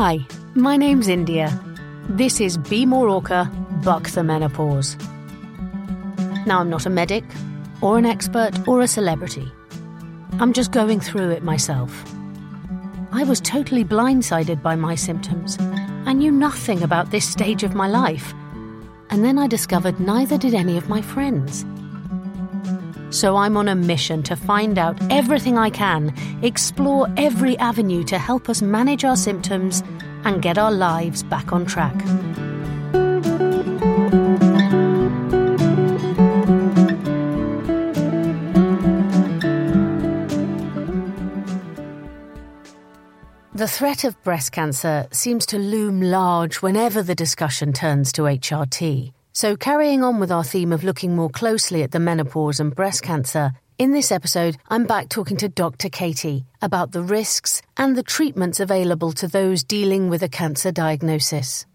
Hi, my name's India. This is Be More Orca, Buck the Menopause. Now, I'm not a medic, or an expert, or a celebrity. I'm just going through it myself. I was totally blindsided by my symptoms. I knew nothing about this stage of my life. And then I discovered neither did any of my friends. So I'm on a mission to find out everything I can, explore every avenue to help us manage our symptoms and get our lives back on track. The threat of breast cancer seems to loom large whenever the discussion turns to HRT. So, carrying on with our theme of looking more closely at the menopause and breast cancer, in this episode, I'm back talking to Dr. Katie about the risks and the treatments available to those dealing with a cancer diagnosis.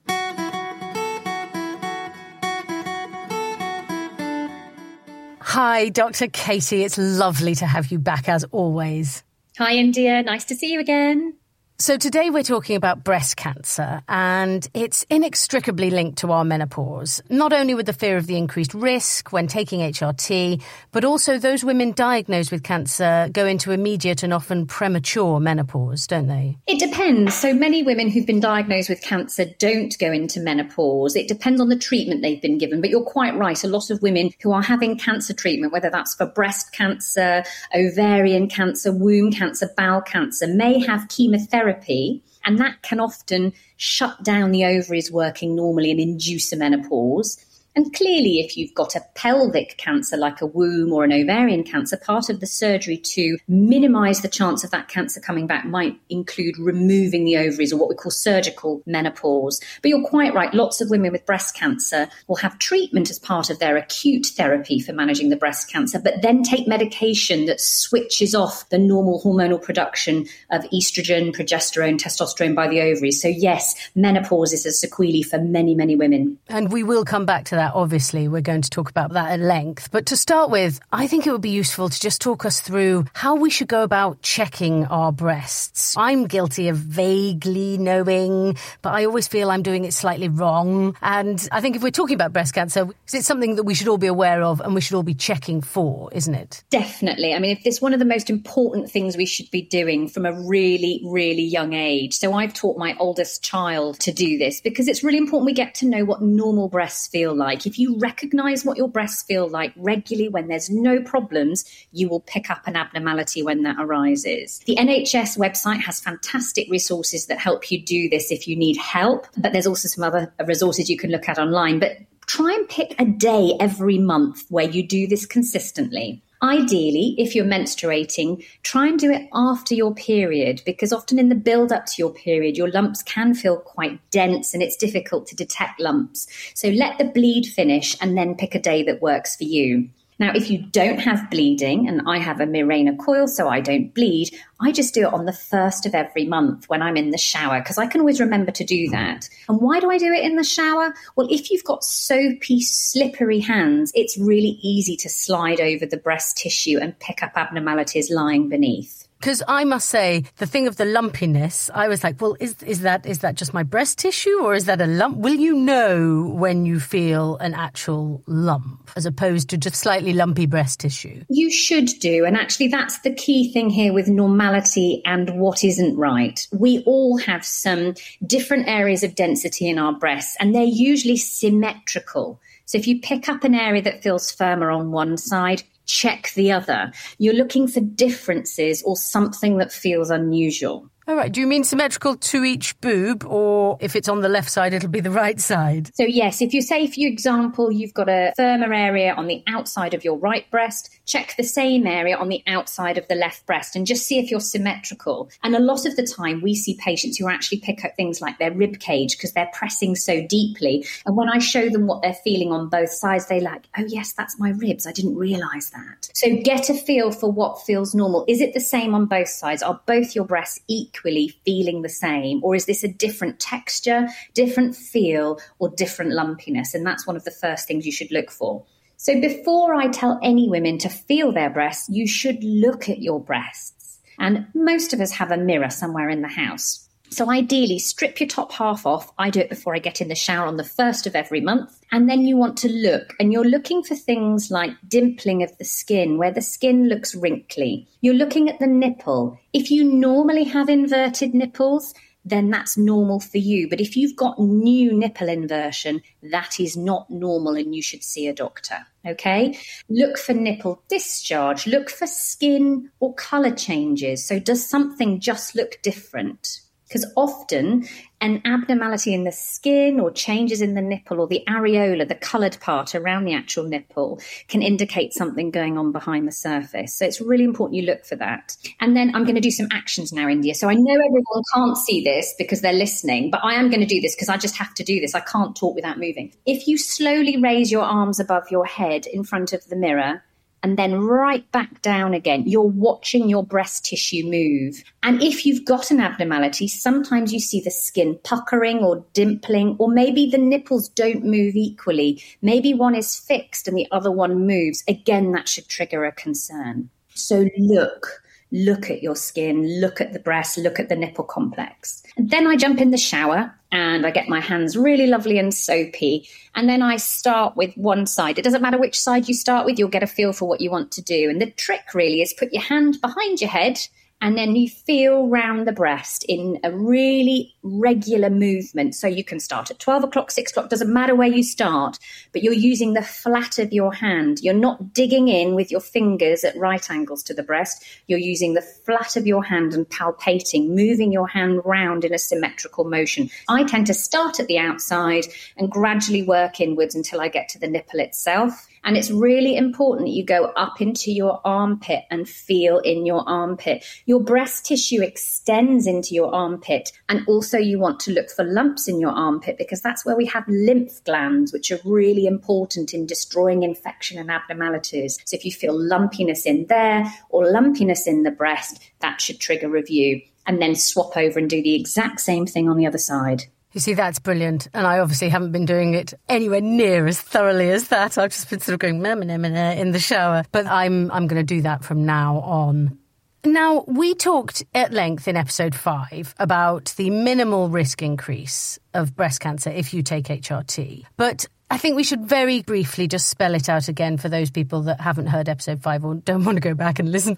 Hi, Dr. Katie. It's lovely to have you back as always. Hi, India. Nice to see you again. So, today we're talking about breast cancer, and it's inextricably linked to our menopause, not only with the fear of the increased risk when taking HRT, but also those women diagnosed with cancer go into immediate and often premature menopause, don't they? It depends. So, many women who've been diagnosed with cancer don't go into menopause. It depends on the treatment they've been given, but you're quite right. A lot of women who are having cancer treatment, whether that's for breast cancer, ovarian cancer, womb cancer, bowel cancer, may have chemotherapy therapy, and that can often shut down the ovaries working normally and induce a menopause. And clearly, if you've got a pelvic cancer like a womb or an ovarian cancer, part of the surgery to minimize the chance of that cancer coming back might include removing the ovaries or what we call surgical menopause. But you're quite right. Lots of women with breast cancer will have treatment as part of their acute therapy for managing the breast cancer, but then take medication that switches off the normal hormonal production of estrogen, progesterone, testosterone by the ovaries. So, yes, menopause is a sequelae for many, many women. And we will come back to that that, obviously, we're going to talk about that at length. But to start with, I think it would be useful to just talk us through how we should go about checking our breasts. I'm guilty of vaguely knowing, but I always feel I'm doing it slightly wrong. And I think if we're talking about breast cancer, it's something that we should all be aware of and we should all be checking for, isn't it? Definitely. I mean, if it's one of the most important things we should be doing from a really, really young age. So I've taught my oldest child to do this because it's really important we get to know what normal breasts feel like like. If you recognize what your breasts feel like regularly when there's no problems, you will pick up an abnormality when that arises. The NHS website has fantastic resources that help you do this if you need help, but there's also some other resources you can look at online. But try and pick a day every month where you do this consistently. Ideally, if you're menstruating, try and do it after your period because often in the build up to your period, your lumps can feel quite dense and it's difficult to detect lumps. So let the bleed finish and then pick a day that works for you. Now, if you don't have bleeding, and I have a Mirena coil, so I don't bleed, I just do it on the first of every month when I'm in the shower, because I can always remember to do that. And why do I do it in the shower? Well, if you've got soapy, slippery hands, it's really easy to slide over the breast tissue and pick up abnormalities lying beneath. Because I must say, the thing of the lumpiness, I was like, well, is is that is that just my breast tissue, or is that a lump? Will you know when you feel an actual lump, as opposed to just slightly lumpy breast tissue? You should do, and actually, that's the key thing here with normality and what isn't right. We all have some different areas of density in our breasts, and they're usually symmetrical. So if you pick up an area that feels firmer on one side, check the other. You're looking for differences or something that feels unusual. All right. Do you mean symmetrical to each boob, or if it's on the left side, it'll be the right side? So, yes, if you say, for example, you've got a firmer area on the outside of your right breast, check the same area on the outside of the left breast and just see if you're symmetrical. And a lot of the time, we see patients who actually pick up things like their rib cage because they're pressing so deeply. And when I show them what they're feeling on both sides, they like, oh, yes, that's my ribs. I didn't realize that. So, get a feel for what feels normal. Is it the same on both sides? Are both your breasts equal? Equally feeling the same? Or is this a different texture, different feel, or different lumpiness? And that's one of the first things you should look for. So before I tell any women to feel their breasts, you should look at your breasts. And most of us have a mirror somewhere in the house. So ideally, strip your top half off. I do it before I get in the shower on the first of every month. And then you want to look, and you're looking for things like dimpling of the skin, where the skin looks wrinkly. You're looking at the nipple. If you normally have inverted nipples, then that's normal for you. But if you've got new nipple inversion, that is not normal and you should see a doctor. Okay. Look for nipple discharge. Look for skin or color changes. So does something just look different? Because often an abnormality in the skin or changes in the nipple or the areola, the coloured part around the actual nipple, can indicate something going on behind the surface. So it's really important you look for that. And then I'm going to do some actions now, India. So I know everyone can't see this because they're listening, but I am going to do this because I just have to do this. I can't talk without moving. If you slowly raise your arms above your head in front of the mirror, and then right back down again. You're watching your breast tissue move. And if you've got an abnormality, sometimes you see the skin puckering or dimpling, or maybe the nipples don't move equally. Maybe one is fixed and the other one moves. Again, that should trigger a concern. So look look at your skin, look at the breast, look at the nipple complex. And then I jump in the shower and I get my hands really lovely and soapy. And then I start with one side. It doesn't matter which side you start with, you'll get a feel for what you want to do. And the trick really is put your hand behind your head and then you feel round the breast in a really regular movement. So you can start at 12 o'clock, 6 o'clock, doesn't matter where you start, but you're using the flat of your hand. You're not digging in with your fingers at right angles to the breast. You're using the flat of your hand and palpating, moving your hand round in a symmetrical motion. I tend to start at the outside and gradually work inwards until I get to the nipple itself. And it's really important that you go up into your armpit and feel in your armpit. Your breast tissue extends into your armpit. And also, you want to look for lumps in your armpit because that's where we have lymph glands, which are really important in destroying infection and abnormalities. So, if you feel lumpiness in there or lumpiness in the breast, that should trigger review. And then swap over and do the exact same thing on the other side. You see, that's brilliant. And I obviously haven't been doing it anywhere near as thoroughly as that. I've just been sort of going meh, meh, meh, in the shower. But I'm, I'm going to do that from now on. Now, we talked at length in episode five about the minimal risk increase of breast cancer if you take HRT. But I think we should very briefly just spell it out again for those people that haven't heard episode five or don't want to go back and listen,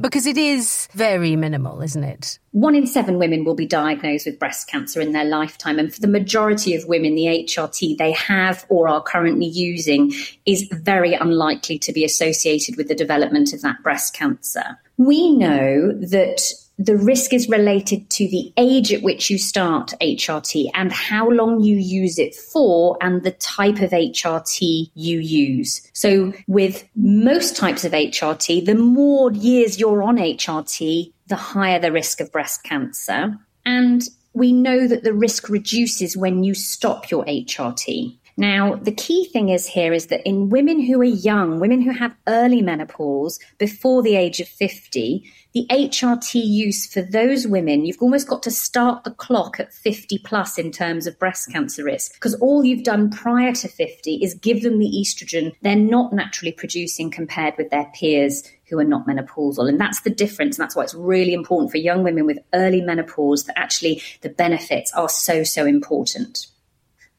because it is very minimal, isn't it? One in seven women will be diagnosed with breast cancer in their lifetime. And for the majority of women, the HRT they have or are currently using is very unlikely to be associated with the development of that breast cancer. We know that the risk is related to the age at which you start HRT and how long you use it for and the type of HRT you use. So with most types of HRT, the more years you're on HRT, the higher the risk of breast cancer. And we know that the risk reduces when you stop your HRT. Now, the key thing is here is that in women who are young, women who have early menopause before the age of 50, the HRT use for those women, you've almost got to start the clock at 50 plus in terms of breast cancer risk because all you've done prior to 50 is give them the estrogen they're not naturally producing compared with their peers who are not menopausal. And that's the difference. And that's why it's really important for young women with early menopause that actually the benefits are so, so important.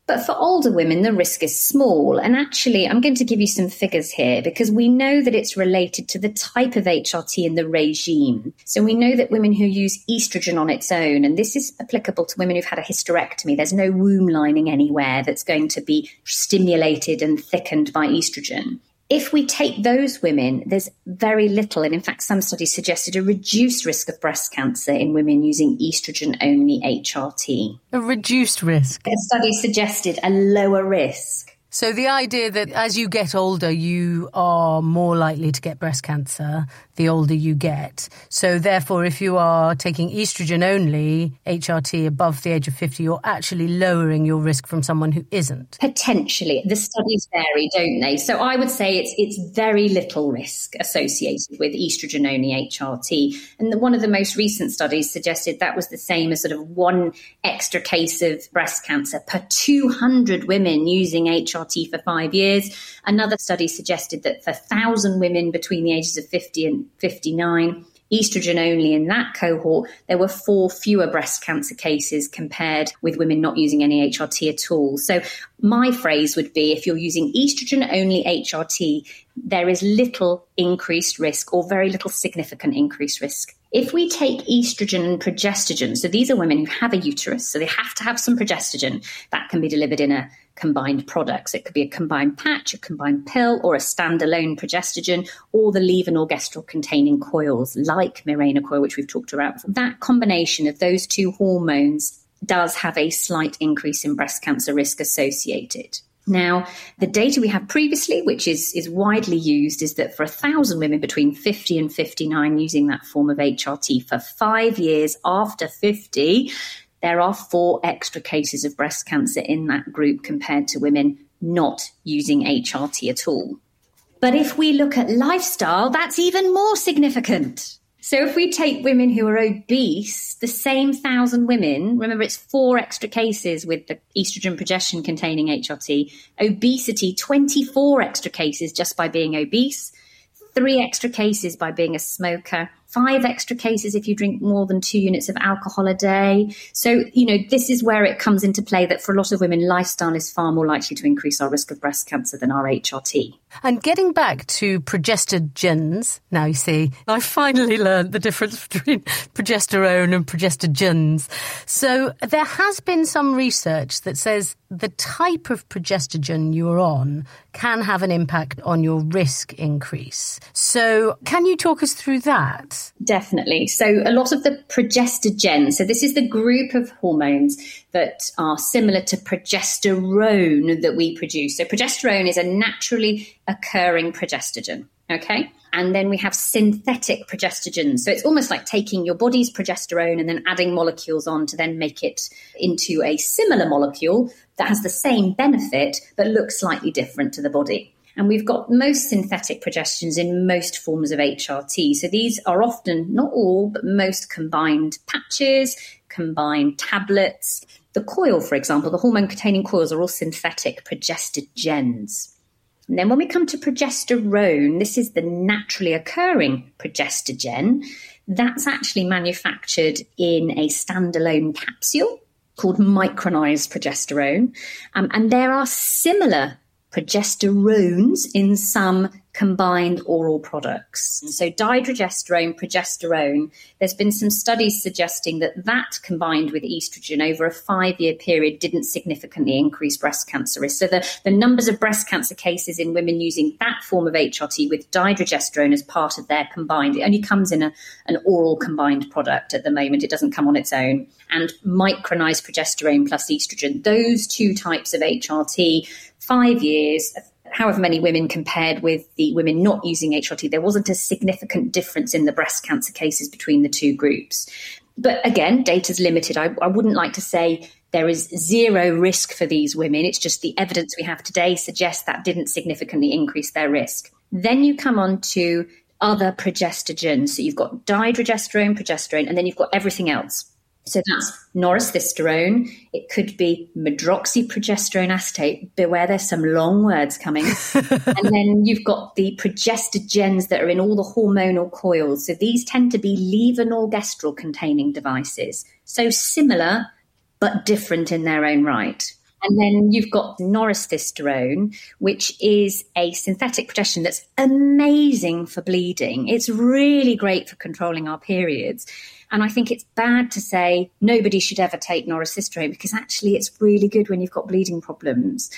But for older women, the risk is small. And actually, I'm going to give you some figures here because we know that it's related to the type of HRT in the regime. So we know that women who use estrogen on its own, and this is applicable to women who've had a hysterectomy, there's no womb lining anywhere that's going to be stimulated and thickened by estrogen. If we take those women, there's very little, and in fact, some studies suggested a reduced risk of breast cancer in women using estrogen only HRT. A reduced risk? A study suggested a lower risk. So the idea that as you get older, you are more likely to get breast cancer the older you get. So therefore, if you are taking estrogen only, HRT above the age of 50, you're actually lowering your risk from someone who isn't. Potentially. The studies vary, don't they? So I would say it's, it's very little risk associated with estrogen only HRT. And the, one of the most recent studies suggested that was the same as sort of one extra case of breast cancer per 200 women using HRT for five years. Another study suggested that for 1,000 women between the ages of 50 and 59, estrogen only in that cohort, there were four fewer breast cancer cases compared with women not using any HRT at all. So my phrase would be if you're using estrogen only HRT, there is little increased risk or very little significant increased risk. If we take estrogen and progestogen, so these are women who have a uterus, so they have to have some progestogen that can be delivered in a combined products. It could be a combined patch, a combined pill, or a standalone progestogen, or the levonorgestrel containing coils like Mirena coil, which we've talked about. That combination of those two hormones does have a slight increase in breast cancer risk associated. Now, the data we have previously, which is, is widely used, is that for a thousand women between 50 and 59 using that form of HRT for five years after 50, there are four extra cases of breast cancer in that group compared to women not using HRT at all. But if we look at lifestyle, that's even more significant. So if we take women who are obese, the same thousand women, remember it's four extra cases with the estrogen progestin containing HRT, obesity, 24 extra cases just by being obese, three extra cases by being a smoker, five extra cases if you drink more than two units of alcohol a day. So, you know, this is where it comes into play that for a lot of women, lifestyle is far more likely to increase our risk of breast cancer than our HRT. And getting back to progestogens, now you see, I finally learned the difference between progesterone and progestogens. So there has been some research that says the type of progestogen you're on can have an impact on your risk increase. So can you talk us through that? Definitely. So a lot of the progestogens, so this is the group of hormones that are similar to progesterone that we produce. So progesterone is a naturally occurring progestogen. Okay. And then we have synthetic progestogens. So it's almost like taking your body's progesterone and then adding molecules on to then make it into a similar molecule that has the same benefit but looks slightly different to the body. And we've got most synthetic progestogens in most forms of HRT. So these are often, not all, but most combined patches, combined tablets. The coil, for example, the hormone containing coils are all synthetic progestogens. And then when we come to progesterone, this is the naturally occurring progestogen. That's actually manufactured in a standalone capsule called micronized progesterone. Um, and there are similar progesterones in some combined oral products. Mm. So dydrogesterone, progesterone, there's been some studies suggesting that that combined with estrogen over a five year period didn't significantly increase breast cancer risk. So the, the numbers of breast cancer cases in women using that form of HRT with dydrogesterone as part of their combined, it only comes in a, an oral combined product at the moment. It doesn't come on its own. And micronized progesterone plus estrogen, those two types of HRT, five years, however many women compared with the women not using HRT, there wasn't a significant difference in the breast cancer cases between the two groups. But again, data's limited. I, I wouldn't like to say there is zero risk for these women. It's just the evidence we have today suggests that didn't significantly increase their risk. Then you come on to other progestogens. So you've got dydrogesterone, progesterone, and then you've got everything else. So that's norethisterone. It could be medroxyprogesterone acetate. Beware, there's some long words coming. and then you've got the progestogens that are in all the hormonal coils. So these tend to be levonorgestrel containing devices. So similar, but different in their own right. And then you've got norethisterone, which is a synthetic progestin that's amazing for bleeding. It's really great for controlling our periods. And I think it's bad to say nobody should ever take norethisterone because actually it's really good when you've got bleeding problems.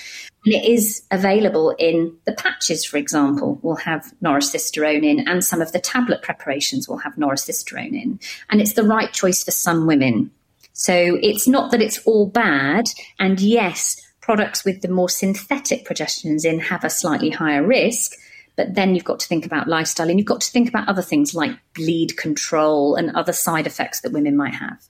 And it is available in the patches, for example, will have norethisterone in, and some of the tablet preparations will have norethisterone in. And it's the right choice for some women. So it's not that it's all bad. And yes, products with the more synthetic progestins in have a slightly higher risk. But then you've got to think about lifestyle and you've got to think about other things like bleed control and other side effects that women might have.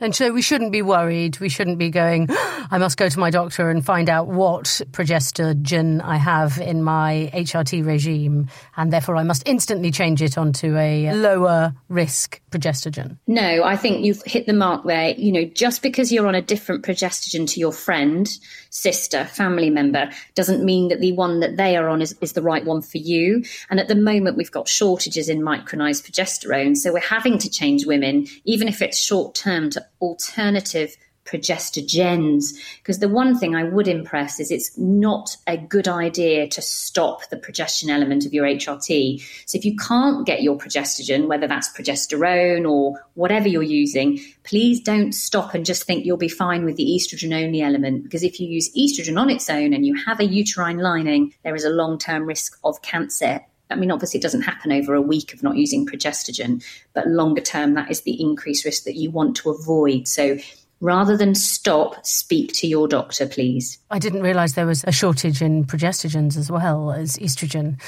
And so we shouldn't be worried. We shouldn't be going, I must go to my doctor and find out what progestogen I have in my HRT regime, and therefore I must instantly change it onto a lower risk progestogen. No, I think you've hit the mark there. You know, just because you're on a different progestogen to your friend, sister, family member, doesn't mean that the one that they are on is, is the right one for you. And at the moment, we've got shortages in micronized progesterone. So we're having to change women, even if it's short term, to alternative progestogens. Because the one thing I would impress is it's not a good idea to stop the progestin element of your HRT. So if you can't get your progestogen, whether that's progesterone or whatever you're using, please don't stop and just think you'll be fine with the estrogen only element. Because if you use estrogen on its own and you have a uterine lining, there is a long term risk of cancer I mean, obviously, it doesn't happen over a week of not using progestogen, but longer term, that is the increased risk that you want to avoid. So, rather than stop, speak to your doctor, please. I didn't realize there was a shortage in progestogens as well as estrogen.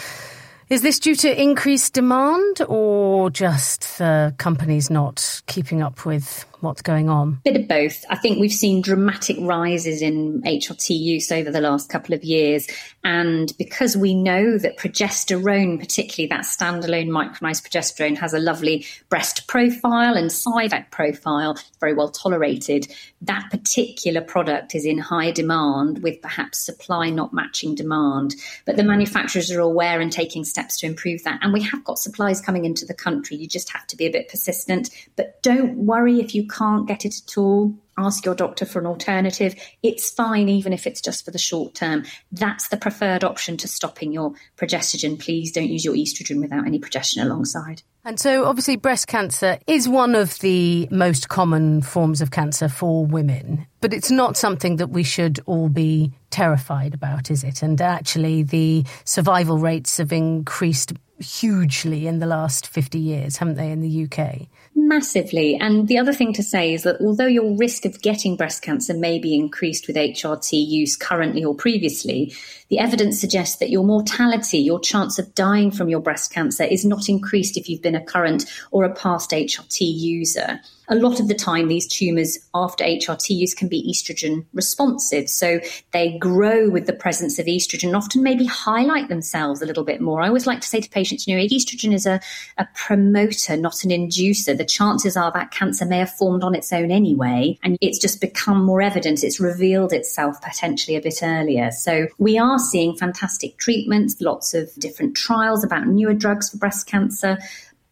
Is this due to increased demand or just the companies not keeping up with what's going on? Bit of both. I think we've seen dramatic rises in HRT use over the last couple of years. And because we know that progesterone, particularly that standalone micronized progesterone, has a lovely breast profile and side effect profile, very well tolerated, that particular product is in high demand with perhaps supply not matching demand. But the manufacturers are aware and taking steps steps to improve that. And we have got supplies coming into the country. You just have to be a bit persistent. But don't worry if you can't get it at all. Ask your doctor for an alternative. It's fine, even if it's just for the short term. That's the preferred option to stopping your progestogen. Please don't use your estrogen without any progestin alongside. And so, obviously, breast cancer is one of the most common forms of cancer for women, but it's not something that we should all be terrified about, is it? And actually, the survival rates have increased hugely in the last 50 years, haven't they, in the UK? Massively. And the other thing to say is that although your risk of getting breast cancer may be increased with HRT use currently or previously, the evidence suggests that your mortality, your chance of dying from your breast cancer, is not increased if you've been a current or a past HRT user a lot of the time, these tumours after HRT use can be estrogen responsive. So they grow with the presence of estrogen often maybe highlight themselves a little bit more. I always like to say to patients, you know, estrogen is a, a promoter, not an inducer. The chances are that cancer may have formed on its own anyway, and it's just become more evident. It's revealed itself potentially a bit earlier. So we are seeing fantastic treatments, lots of different trials about newer drugs for breast cancer.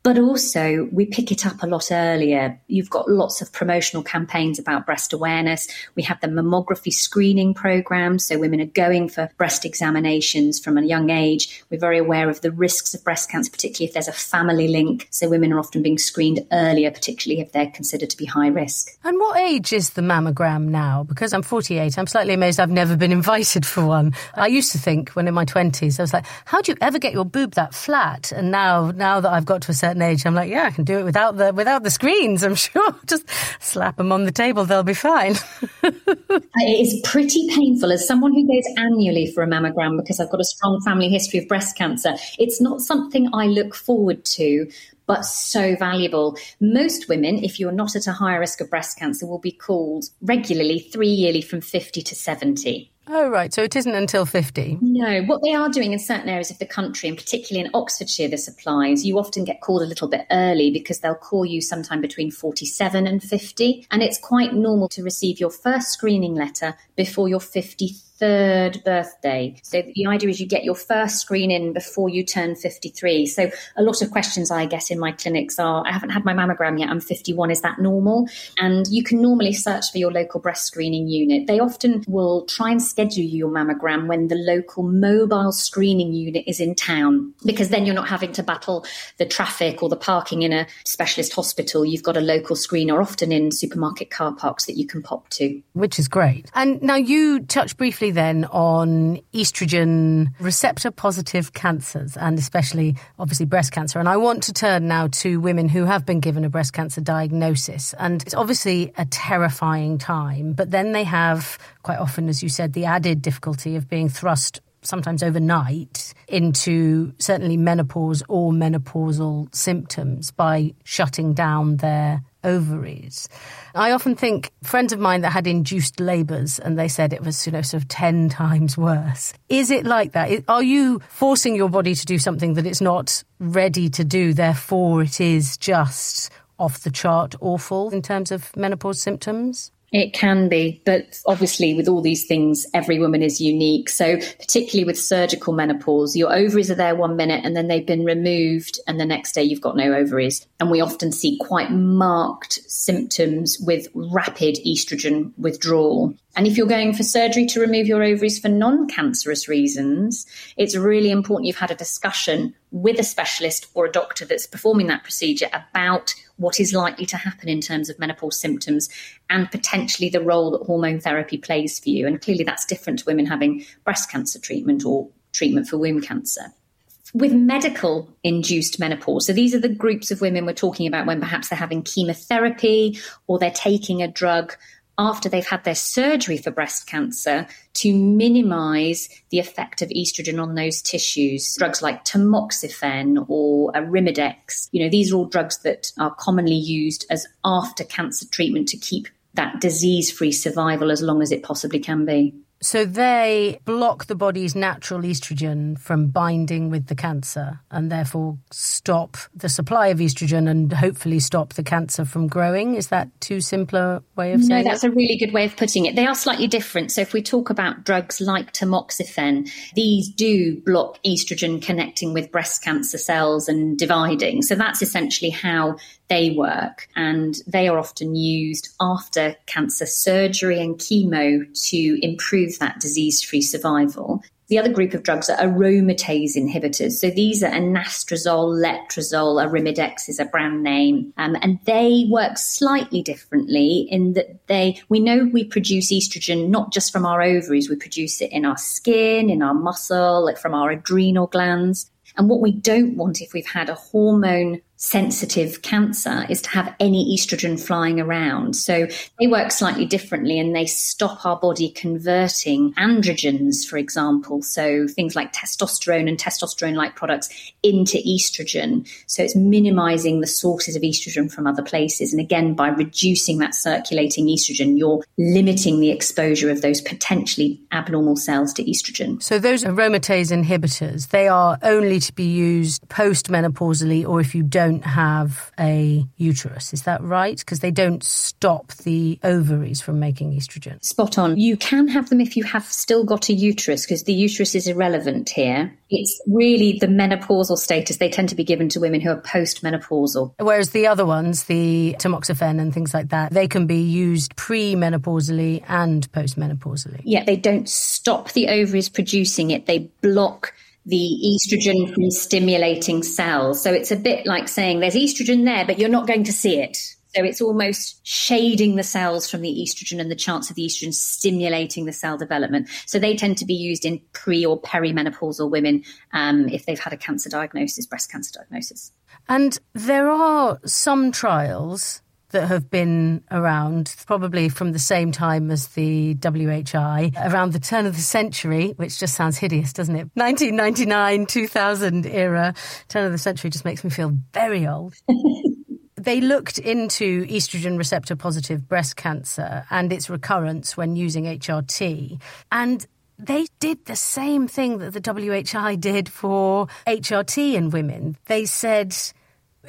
But also, we pick it up a lot earlier. You've got lots of promotional campaigns about breast awareness. We have the mammography screening program. So, women are going for breast examinations from a young age. We're very aware of the risks of breast cancer, particularly if there's a family link. So, women are often being screened earlier, particularly if they're considered to be high risk. And what age is the mammogram now? Because I'm 48, I'm slightly amazed I've never been invited for one. I used to think when in my 20s, I was like, how do you ever get your boob that flat? And now, now that I've got to a certain certain age, I'm like, yeah, I can do it without the without the screens. I'm sure. Just slap them on the table, they'll be fine. it is pretty painful as someone who goes annually for a mammogram because I've got a strong family history of breast cancer. It's not something I look forward to, but so valuable. Most women, if you're not at a higher risk of breast cancer, will be called regularly, three yearly from 50 to 70. Oh, right. So it isn't until 50. No. What they are doing in certain areas of the country, and particularly in Oxfordshire, this applies, you often get called a little bit early because they'll call you sometime between 47 and 50. And it's quite normal to receive your first screening letter before your 53 third birthday. So the idea is you get your first screen in before you turn 53. So a lot of questions I get in my clinics are I haven't had my mammogram yet, I'm 51, is that normal? And you can normally search for your local breast screening unit. They often will try and schedule you your mammogram when the local mobile screening unit is in town, because then you're not having to battle the traffic or the parking in a specialist hospital. You've got a local screener, often in supermarket car parks that you can pop to. Which is great. And now you touched briefly then on estrogen receptor positive cancers and especially obviously breast cancer. And I want to turn now to women who have been given a breast cancer diagnosis. And it's obviously a terrifying time, but then they have quite often, as you said, the added difficulty of being thrust sometimes overnight into certainly menopause or menopausal symptoms by shutting down their ovaries. I often think friends of mine that had induced labours and they said it was, you know, sort of 10 times worse. Is it like that? Are you forcing your body to do something that it's not ready to do, therefore it is just off the chart awful in terms of menopause symptoms? It can be, but obviously, with all these things, every woman is unique. So, particularly with surgical menopause, your ovaries are there one minute and then they've been removed, and the next day you've got no ovaries. And we often see quite marked symptoms with rapid estrogen withdrawal. And if you're going for surgery to remove your ovaries for non cancerous reasons, it's really important you've had a discussion with a specialist or a doctor that's performing that procedure about what is likely to happen in terms of menopause symptoms and potentially the role that hormone therapy plays for you. And clearly, that's different to women having breast cancer treatment or treatment for womb cancer with medical induced menopause. So these are the groups of women we're talking about when perhaps they're having chemotherapy or they're taking a drug after they've had their surgery for breast cancer to minimize the effect of estrogen on those tissues. Drugs like tamoxifen or Arimidex, you know, these are all drugs that are commonly used as after cancer treatment to keep that disease free survival as long as it possibly can be. So they block the body's natural estrogen from binding with the cancer and therefore stop the supply of estrogen and hopefully stop the cancer from growing. Is that too simpler way of saying No, that's it? a really good way of putting it. They are slightly different. So if we talk about drugs like tamoxifen, these do block estrogen connecting with breast cancer cells and dividing. So that's essentially how they work. And they are often used after cancer surgery and chemo to improve that disease free survival. The other group of drugs are aromatase inhibitors. So these are anastrozole, letrozole, Arimidex is a brand name, um, and they work slightly differently in that they we know we produce estrogen not just from our ovaries, we produce it in our skin, in our muscle, like from our adrenal glands. And what we don't want if we've had a hormone sensitive cancer is to have any estrogen flying around. So they work slightly differently and they stop our body converting androgens, for example. So things like testosterone and testosterone like products into estrogen. So it's minimizing the sources of estrogen from other places. And again, by reducing that circulating estrogen, you're limiting the exposure of those potentially abnormal cells to estrogen. So those aromatase inhibitors, they are only to be used postmenopausally or if you don't don't have a uterus. Is that right? Because they don't stop the ovaries from making estrogen. Spot on. You can have them if you have still got a uterus, because the uterus is irrelevant here. It's really the menopausal status. They tend to be given to women who are postmenopausal. Whereas the other ones, the tamoxifen and things like that, they can be used pre-menopausally and postmenopausally. Yeah, they don't stop the ovaries producing it. They block the estrogen from stimulating cells. So it's a bit like saying there's estrogen there, but you're not going to see it. So it's almost shading the cells from the estrogen and the chance of the estrogen stimulating the cell development. So they tend to be used in pre or perimenopausal women um, if they've had a cancer diagnosis, breast cancer diagnosis. And there are some trials that have been around probably from the same time as the WHI, around the turn of the century, which just sounds hideous, doesn't it? 1999, 2000 era, turn of the century just makes me feel very old. they looked into estrogen receptor positive breast cancer and its recurrence when using HRT. And they did the same thing that the WHI did for HRT in women. They said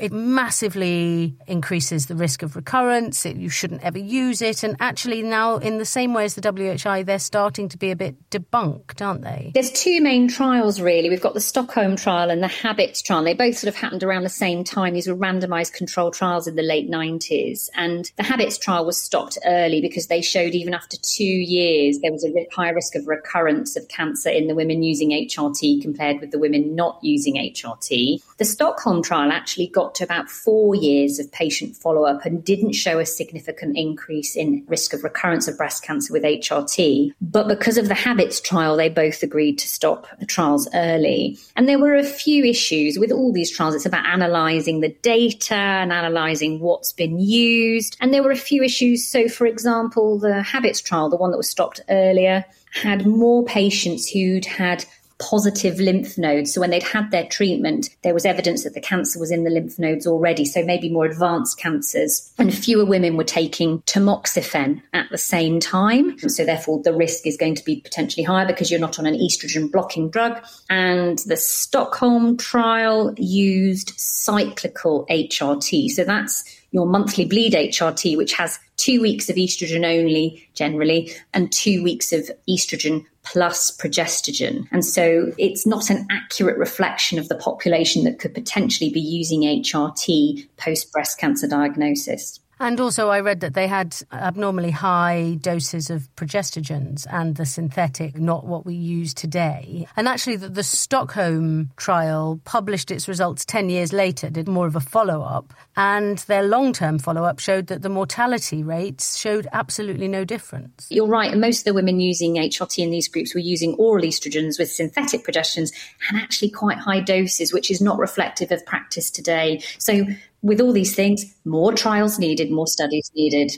it massively increases the risk of recurrence. It, you shouldn't ever use it. And actually, now, in the same way as the WHI, they're starting to be a bit debunked, aren't they? There's two main trials, really. We've got the Stockholm trial and the Habits trial. They both sort of happened around the same time. These were randomized control trials in the late 90s. And the Habits trial was stopped early because they showed even after two years, there was a higher risk of recurrence of cancer in the women using HRT compared with the women not using HRT. The Stockholm trial actually got got to about four years of patient follow up and didn't show a significant increase in risk of recurrence of breast cancer with HRT. But because of the habits trial, they both agreed to stop the trials early. And there were a few issues with all these trials. It's about analysing the data and analysing what's been used. And there were a few issues. So, for example, the habits trial, the one that was stopped earlier, had more patients who'd had positive lymph nodes. So when they'd had their treatment, there was evidence that the cancer was in the lymph nodes already. So maybe more advanced cancers. And fewer women were taking tamoxifen at the same time. So therefore, the risk is going to be potentially higher because you're not on an estrogen blocking drug. And the Stockholm trial used cyclical HRT. So that's your monthly bleed HRT, which has two weeks of estrogen only generally and two weeks of estrogen plus progestogen. And so it's not an accurate reflection of the population that could potentially be using HRT post breast cancer diagnosis. And also, I read that they had abnormally high doses of progestogens and the synthetic, not what we use today. And actually, the, the Stockholm trial published its results 10 years later, did more of a follow up, and their long term follow up showed that the mortality rates showed absolutely no difference. You're right. And most of the women using HRT in these groups were using oral estrogens with synthetic progestogens and actually quite high doses, which is not reflective of practice today. So with all these things, more trials needed, more studies needed.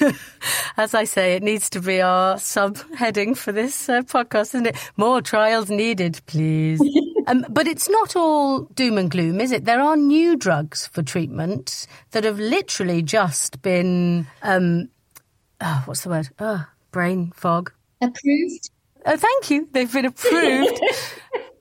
As I say, it needs to be our subheading for this uh, podcast, isn't it? More trials needed, please. um, but it's not all doom and gloom, is it? There are new drugs for treatment that have literally just been, um, oh, what's the word? Oh, brain fog. Approved? Oh, thank you. They've been approved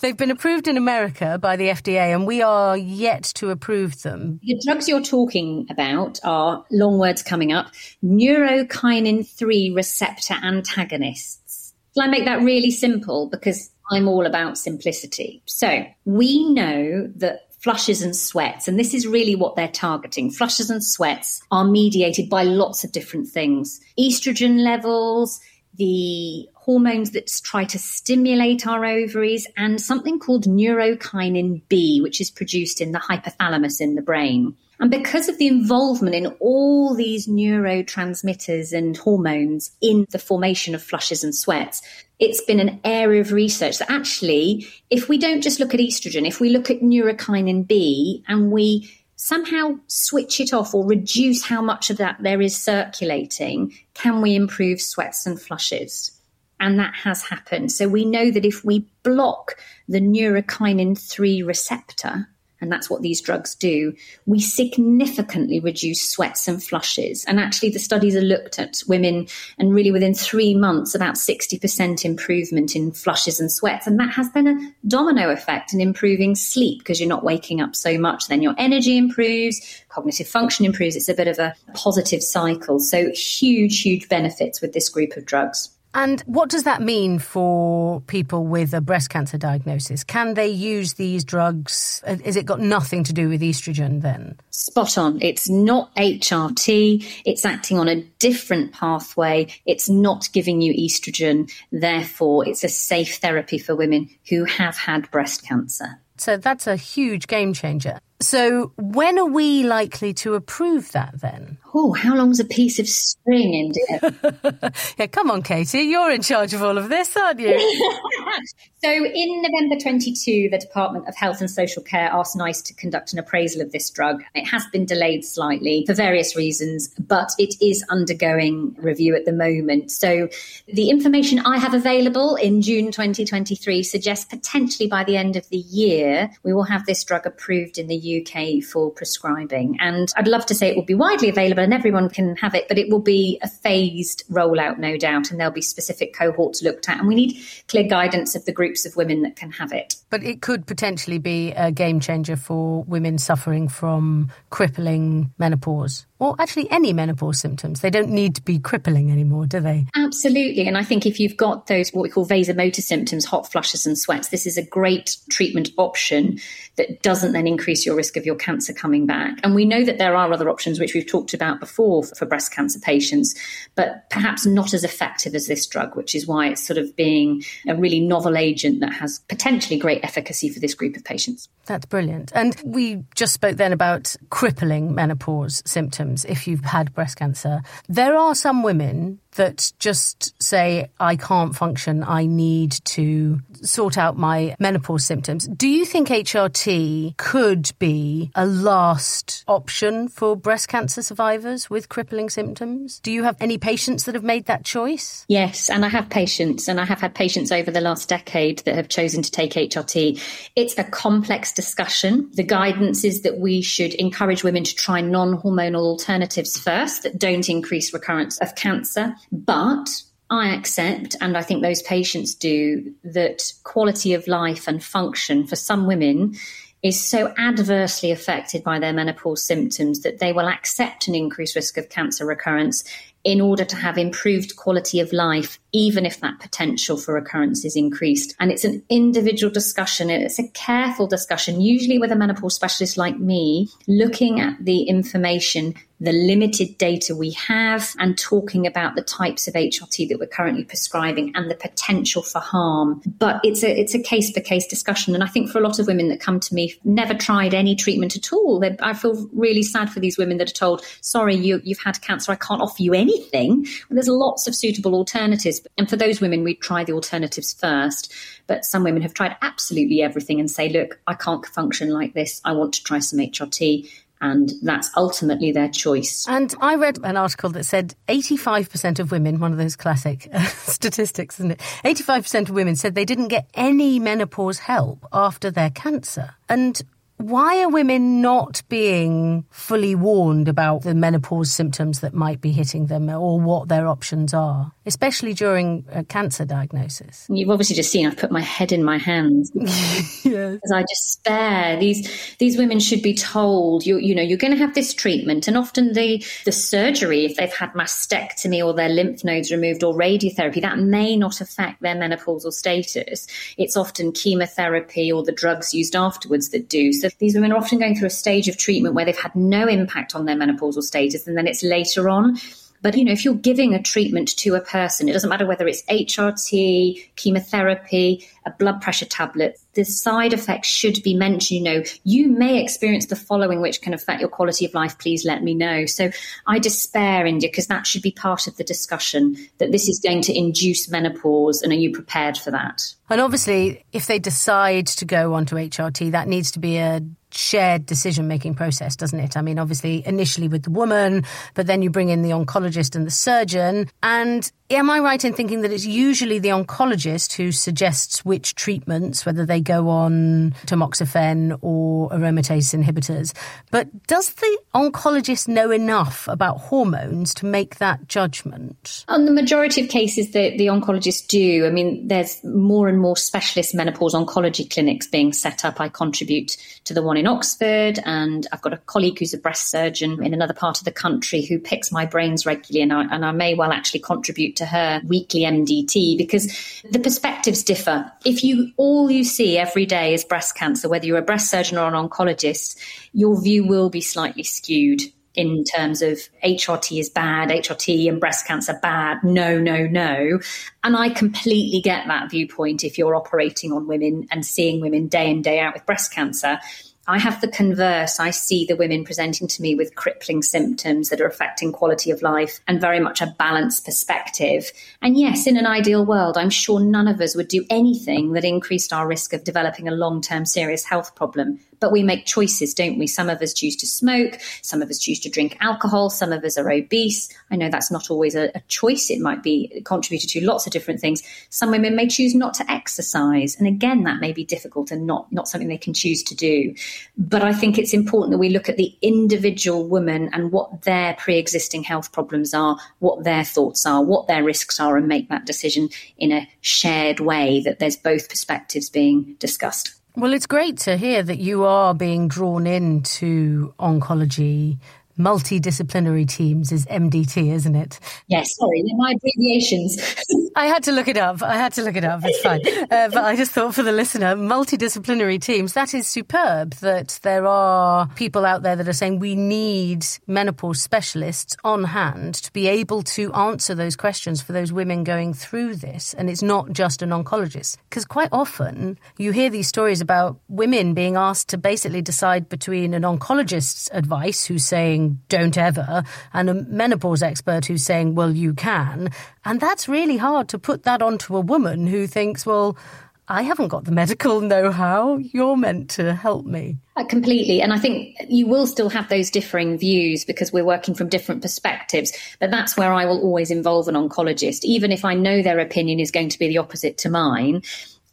They've been approved in America by the FDA, and we are yet to approve them. The drugs you're talking about are long words coming up neurokinin 3 receptor antagonists. Shall I make that really simple? Because I'm all about simplicity. So we know that flushes and sweats, and this is really what they're targeting. Flushes and sweats are mediated by lots of different things estrogen levels, the hormones that try to stimulate our ovaries, and something called neurokinin B, which is produced in the hypothalamus in the brain. And because of the involvement in all these neurotransmitters and hormones in the formation of flushes and sweats, it's been an area of research that actually, if we don't just look at estrogen, if we look at neurokinin B and we somehow switch it off or reduce how much of that there is circulating, can we improve sweats and flushes? And that has happened. So we know that if we block the neurokinin 3 receptor, and that's what these drugs do, we significantly reduce sweats and flushes. And actually, the studies are looked at women, and really within three months, about 60% improvement in flushes and sweats. And that has then a domino effect in improving sleep because you're not waking up so much. Then your energy improves, cognitive function improves. It's a bit of a positive cycle. So, huge, huge benefits with this group of drugs. And what does that mean for people with a breast cancer diagnosis? Can they use these drugs? Uh, is it got nothing to do with estrogen then? Spot on. It's not HRT. It's acting on a different pathway. It's not giving you estrogen. Therefore, it's a safe therapy for women who have had breast cancer. So that's a huge game changer. So when are we likely to approve that then? Oh, how long's a piece of string, India? yeah, come on, Katie. You're in charge of all of this, aren't you? so in November 22, the Department of Health and Social Care asked NICE to conduct an appraisal of this drug. It has been delayed slightly for various reasons, but it is undergoing review at the moment. So the information I have available in June 2023 suggests potentially by the end of the year, we will have this drug approved in the UK for prescribing. And I'd love to say it will be widely available and everyone can have it, but it will be a phased rollout, no doubt, and there'll be specific cohorts looked at. And we need clear guidance of the groups of women that can have it. But it could potentially be a game changer for women suffering from crippling menopause or actually any menopause symptoms. They don't need to be crippling anymore, do they? Absolutely. And I think if you've got those, what we call vasomotor symptoms, hot flushes and sweats, this is a great treatment option that doesn't then increase your risk of your cancer coming back. And we know that there are other options, which we've talked about before for breast cancer patients, but perhaps not as effective as this drug, which is why it's sort of being a really novel agent that has potentially great efficacy for this group of patients. That's brilliant. And we just spoke then about crippling menopause symptoms if you've had breast cancer. There are some women that just say, I can't function, I need to sort out my menopause symptoms. Do you think HRT could be a last option for breast cancer survivors with crippling symptoms? Do you have any patients that have made that choice? Yes, and I have patients, and I have had patients over the last decade that have chosen to take HRT. It's a complex discussion. The guidance is that we should encourage women to try non hormonal alternatives first that don't increase recurrence of cancer. But I accept, and I think those patients do, that quality of life and function for some women is so adversely affected by their menopause symptoms that they will accept an increased risk of cancer recurrence in order to have improved quality of life, even if that potential for recurrence is increased. And it's an individual discussion. It's a careful discussion, usually with a menopause specialist like me, looking at the information the limited data we have and talking about the types of HRT that we're currently prescribing and the potential for harm. But it's a it's a case by case discussion, and I think for a lot of women that come to me never tried any treatment at all, I feel really sad for these women that are told, "Sorry, you you've had cancer. I can't offer you anything." There's lots of suitable alternatives, and for those women, we try the alternatives first. But some women have tried absolutely everything and say, "Look, I can't function like this. I want to try some HRT." And that's ultimately their choice. And I read an article that said 85% of women, one of those classic uh, statistics, isn't it? 85% of women said they didn't get any menopause help after their cancer. And why are women not being fully warned about the menopause symptoms that might be hitting them or what their options are, especially during a cancer diagnosis? You've obviously just seen I've put my head in my hands. yes. As I despair. These these women should be told you you know you're going to have this treatment and often the the surgery if they've had mastectomy or their lymph nodes removed or radiotherapy that may not affect their menopausal status. It's often chemotherapy or the drugs used afterwards that do. So these women are often going through a stage of treatment where they've had no impact on their menopausal status and then it's later on. But you know, if you're giving a treatment to a person, it doesn't matter whether it's HRT, chemotherapy, a blood pressure tablet, the side effects should be mentioned. You know, you may experience the following, which can affect your quality of life. Please let me know. So I despair, India, because that should be part of the discussion that this is going to induce menopause. And are you prepared for that? And obviously, if they decide to go onto HRT, that needs to be a shared decision making process, doesn't it? I mean, obviously, initially with the woman, but then you bring in the oncologist and the surgeon. And Am I right in thinking that it's usually the oncologist who suggests which treatments, whether they go on tamoxifen or aromatase inhibitors? But does the oncologist know enough about hormones to make that judgment? On the majority of cases, the, the oncologists do. I mean, there's more and more specialist menopause oncology clinics being set up. I contribute to the one in Oxford, and I've got a colleague who's a breast surgeon in another part of the country who picks my brains regularly, and I, and I may well actually contribute to her weekly MDT because the perspectives differ. If you all you see every day is breast cancer, whether you're a breast surgeon or an oncologist, your view will be slightly skewed in terms of HRT is bad, HRT and breast cancer bad, no, no, no. And I completely get that viewpoint if you're operating on women and seeing women day in, day out with breast cancer. I have the converse. I see the women presenting to me with crippling symptoms that are affecting quality of life and very much a balanced perspective. And yes, in an ideal world, I'm sure none of us would do anything that increased our risk of developing a long term serious health problem. But we make choices, don't we? Some of us choose to smoke, some of us choose to drink alcohol, some of us are obese. I know that's not always a, a choice, it might be contributed to lots of different things. Some women may choose not to exercise. And again, that may be difficult and not, not something they can choose to do. But I think it's important that we look at the individual woman and what their pre existing health problems are, what their thoughts are, what their risks are, and make that decision in a shared way that there's both perspectives being discussed. Well, it's great to hear that you are being drawn into oncology multidisciplinary teams is MDT, isn't it? Yes, sorry, my abbreviations. I had to look it up. I had to look it up. It's fine. Uh, but I just thought for the listener, multidisciplinary teams, that is superb that there are people out there that are saying we need menopause specialists on hand to be able to answer those questions for those women going through this. And it's not just an oncologist. Because quite often you hear these stories about women being asked to basically decide between an oncologist's advice who's saying don't ever, and a menopause expert who's saying, well, you can. And that's really hard to put that onto a woman who thinks, well, I haven't got the medical know how. You're meant to help me. Uh, completely. And I think you will still have those differing views because we're working from different perspectives. But that's where I will always involve an oncologist, even if I know their opinion is going to be the opposite to mine.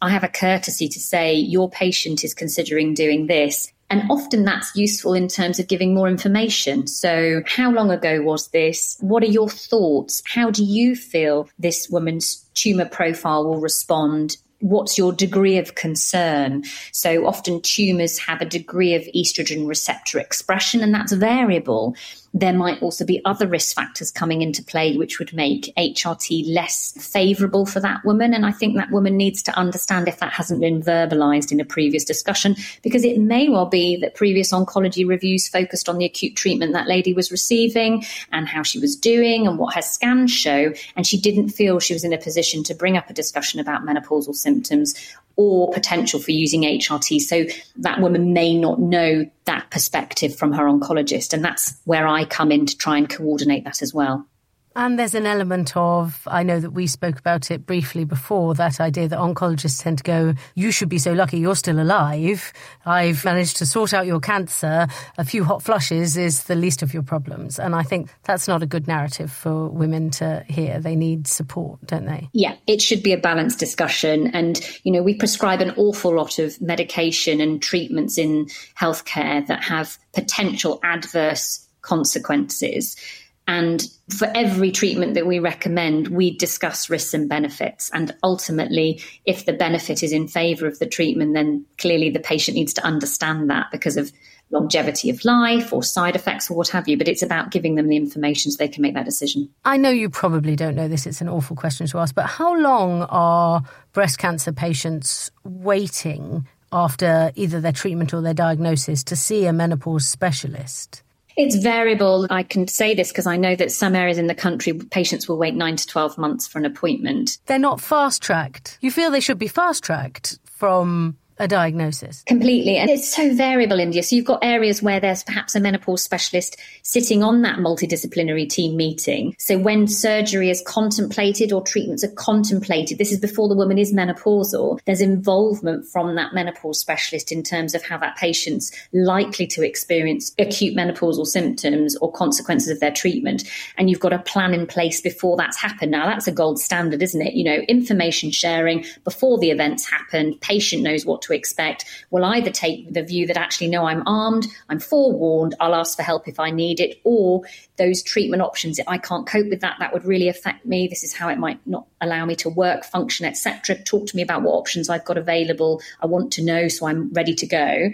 I have a courtesy to say, your patient is considering doing this. And often that's useful in terms of giving more information. So, how long ago was this? What are your thoughts? How do you feel this woman's tumor profile will respond what's your degree of concern? So often tumors have a degree of estrogen receptor expression, and that's variable there might also be other risk factors coming into play which would make HRT less favorable for that woman. And I think that woman needs to understand if that hasn't been verbalized in a previous discussion, because it may well be that previous oncology reviews focused on the acute treatment that lady was receiving and how she was doing and what her scans show. And she didn't feel she was in a position to bring up a discussion about menopausal symptoms or potential for using HRT. So that woman may not know that perspective from her oncologist. And that's where I come in to try and coordinate that as well. And there's an element of, I know that we spoke about it briefly before, that idea that oncologists tend to go, you should be so lucky you're still alive. I've managed to sort out your cancer. A few hot flushes is the least of your problems. And I think that's not a good narrative for women to hear. They need support, don't they? Yeah, it should be a balanced discussion. And, you know, we prescribe an awful lot of medication and treatments in healthcare that have potential adverse consequences. And for every treatment that we recommend, we discuss risks and benefits. And ultimately, if the benefit is in favor of the treatment, then clearly the patient needs to understand that because of longevity of life or side effects or what have you. But it's about giving them the information so they can make that decision. I know you probably don't know this, it's an awful question to ask, but how long are breast cancer patients waiting after either their treatment or their diagnosis to see a menopause specialist? It's variable. I can say this because I know that some areas in the country, patients will wait nine to 12 months for an appointment. They're not fast tracked. You feel they should be fast tracked from a diagnosis. Completely. And it's so variable, in India. So you've got areas where there's perhaps a menopause specialist sitting on that multidisciplinary team meeting. So when surgery is contemplated or treatments are contemplated, this is before the woman is menopausal, there's involvement from that menopause specialist in terms of how that patient's likely to experience acute menopausal symptoms or consequences of their treatment. And you've got a plan in place before that's happened. Now that's a gold standard, isn't it? You know, information sharing before the events happen, patient knows what to expect will either take the view that actually, no, I'm armed, I'm forewarned, I'll ask for help if I need it, or those treatment options, I can't cope with that, that would really affect me. This is how it might not allow me to work, function, etc. Talk to me about what options I've got available. I want to know so I'm ready to go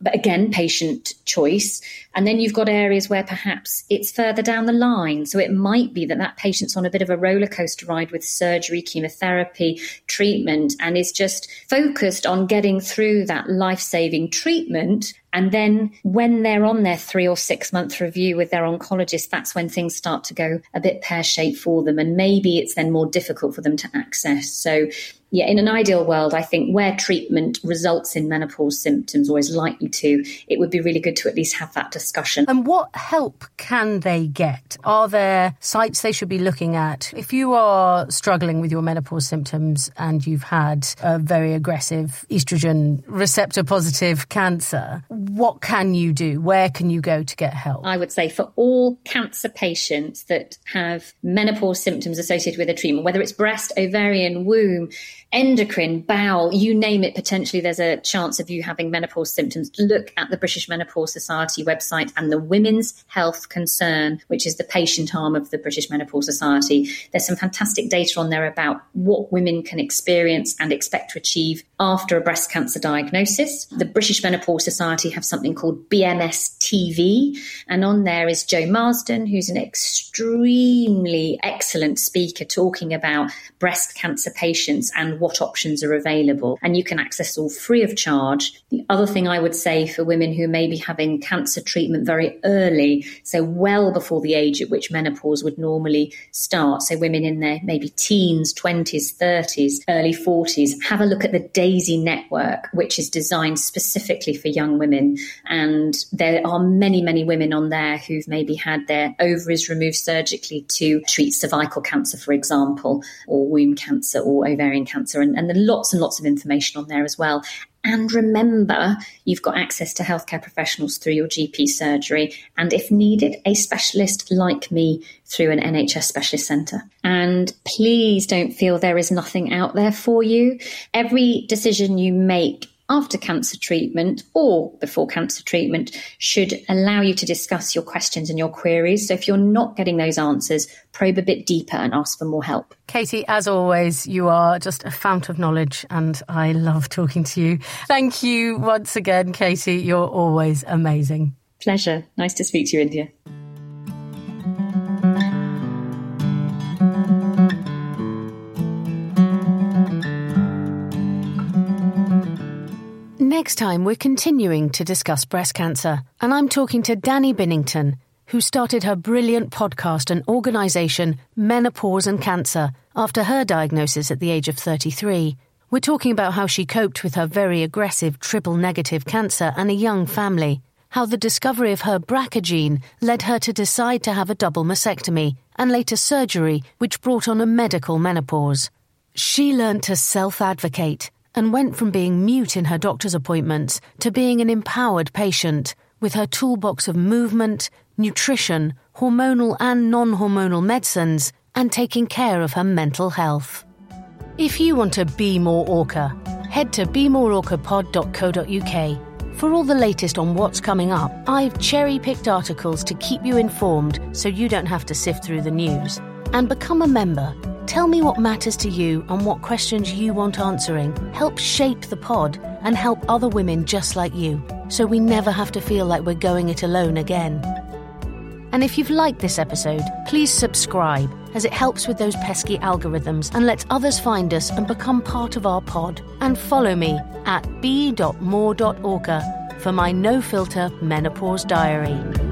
but again, patient choice. And then you've got areas where perhaps it's further down the line. So it might be that that patient's on a bit of a roller coaster ride with surgery, chemotherapy, treatment, and is just focused on getting through that life saving treatment and then when they're on their three or six month review with their oncologist, that's when things start to go a bit pear shaped for them. And maybe it's then more difficult for them to access. So yeah, in an ideal world, I think where treatment results in menopause symptoms or is likely to, it would be really good to at least have that discussion. And what help can they get? Are there sites they should be looking at? If you are struggling with your menopause symptoms and you've had a very aggressive estrogen receptor positive cancer, what can you do? Where can you go to get help? I would say for all cancer patients that have menopause symptoms associated with a treatment, whether it's breast, ovarian, womb, endocrine, bowel, you name it, potentially there's a chance of you having menopause symptoms. Look at the British Menopause Society website and the Women's Health Concern, which is the patient arm of the British Menopause Society. There's some fantastic data on there about what women can experience and expect to achieve after a breast cancer diagnosis. The British Menopause Society have something called BMS TV, and on there is Jo Marsden, who's an extremely excellent speaker talking about breast cancer patients and what options are available. And you can access all free of charge. The other thing I would say for women who may be having cancer treatment very early, so well before the age at which menopause would normally start, so women in their maybe teens, 20s, 30s, early 40s, have a look at the DAISY network, which is designed specifically for young women women. And there are many, many women on there who've maybe had their ovaries removed surgically to treat cervical cancer, for example, or womb cancer or ovarian cancer. And, and there are lots and lots of information on there as well. And remember, you've got access to healthcare professionals through your GP surgery, and if needed, a specialist like me through an NHS specialist centre. And please don't feel there is nothing out there for you. Every decision you make after cancer treatment or before cancer treatment should allow you to discuss your questions and your queries. So if you're not getting those answers, probe a bit deeper and ask for more help. Katie, as always, you are just a fount of knowledge and I love talking to you. Thank you once again, Katie. You're always amazing. Pleasure. Nice to speak to you, India. Next time, we're continuing to discuss breast cancer, and I'm talking to Dani Binnington, who started her brilliant podcast and organisation, Menopause and Cancer, after her diagnosis at the age of 33. We're talking about how she coped with her very aggressive triple negative cancer and a young family, how the discovery of her BRCA gene led her to decide to have a double mastectomy, and later surgery, which brought on a medical menopause. She learned to self advocate and went from being mute in her doctor's appointments to being an empowered patient with her toolbox of movement, nutrition, hormonal and non hormonal medicines, and taking care of her mental health. If you want to be more Orca, head to bemoreorcapod.co.uk. For all the latest on what's coming up, I've cherry picked articles to keep you informed so you don't have to sift through the news. And become a member Tell me what matters to you and what questions you want answering. Help shape the pod and help other women just like you, so we never have to feel like we're going it alone again. And if you've liked this episode, please subscribe, as it helps with those pesky algorithms and lets others find us and become part of our pod. And follow me at b.more.orca for my no filter menopause diary.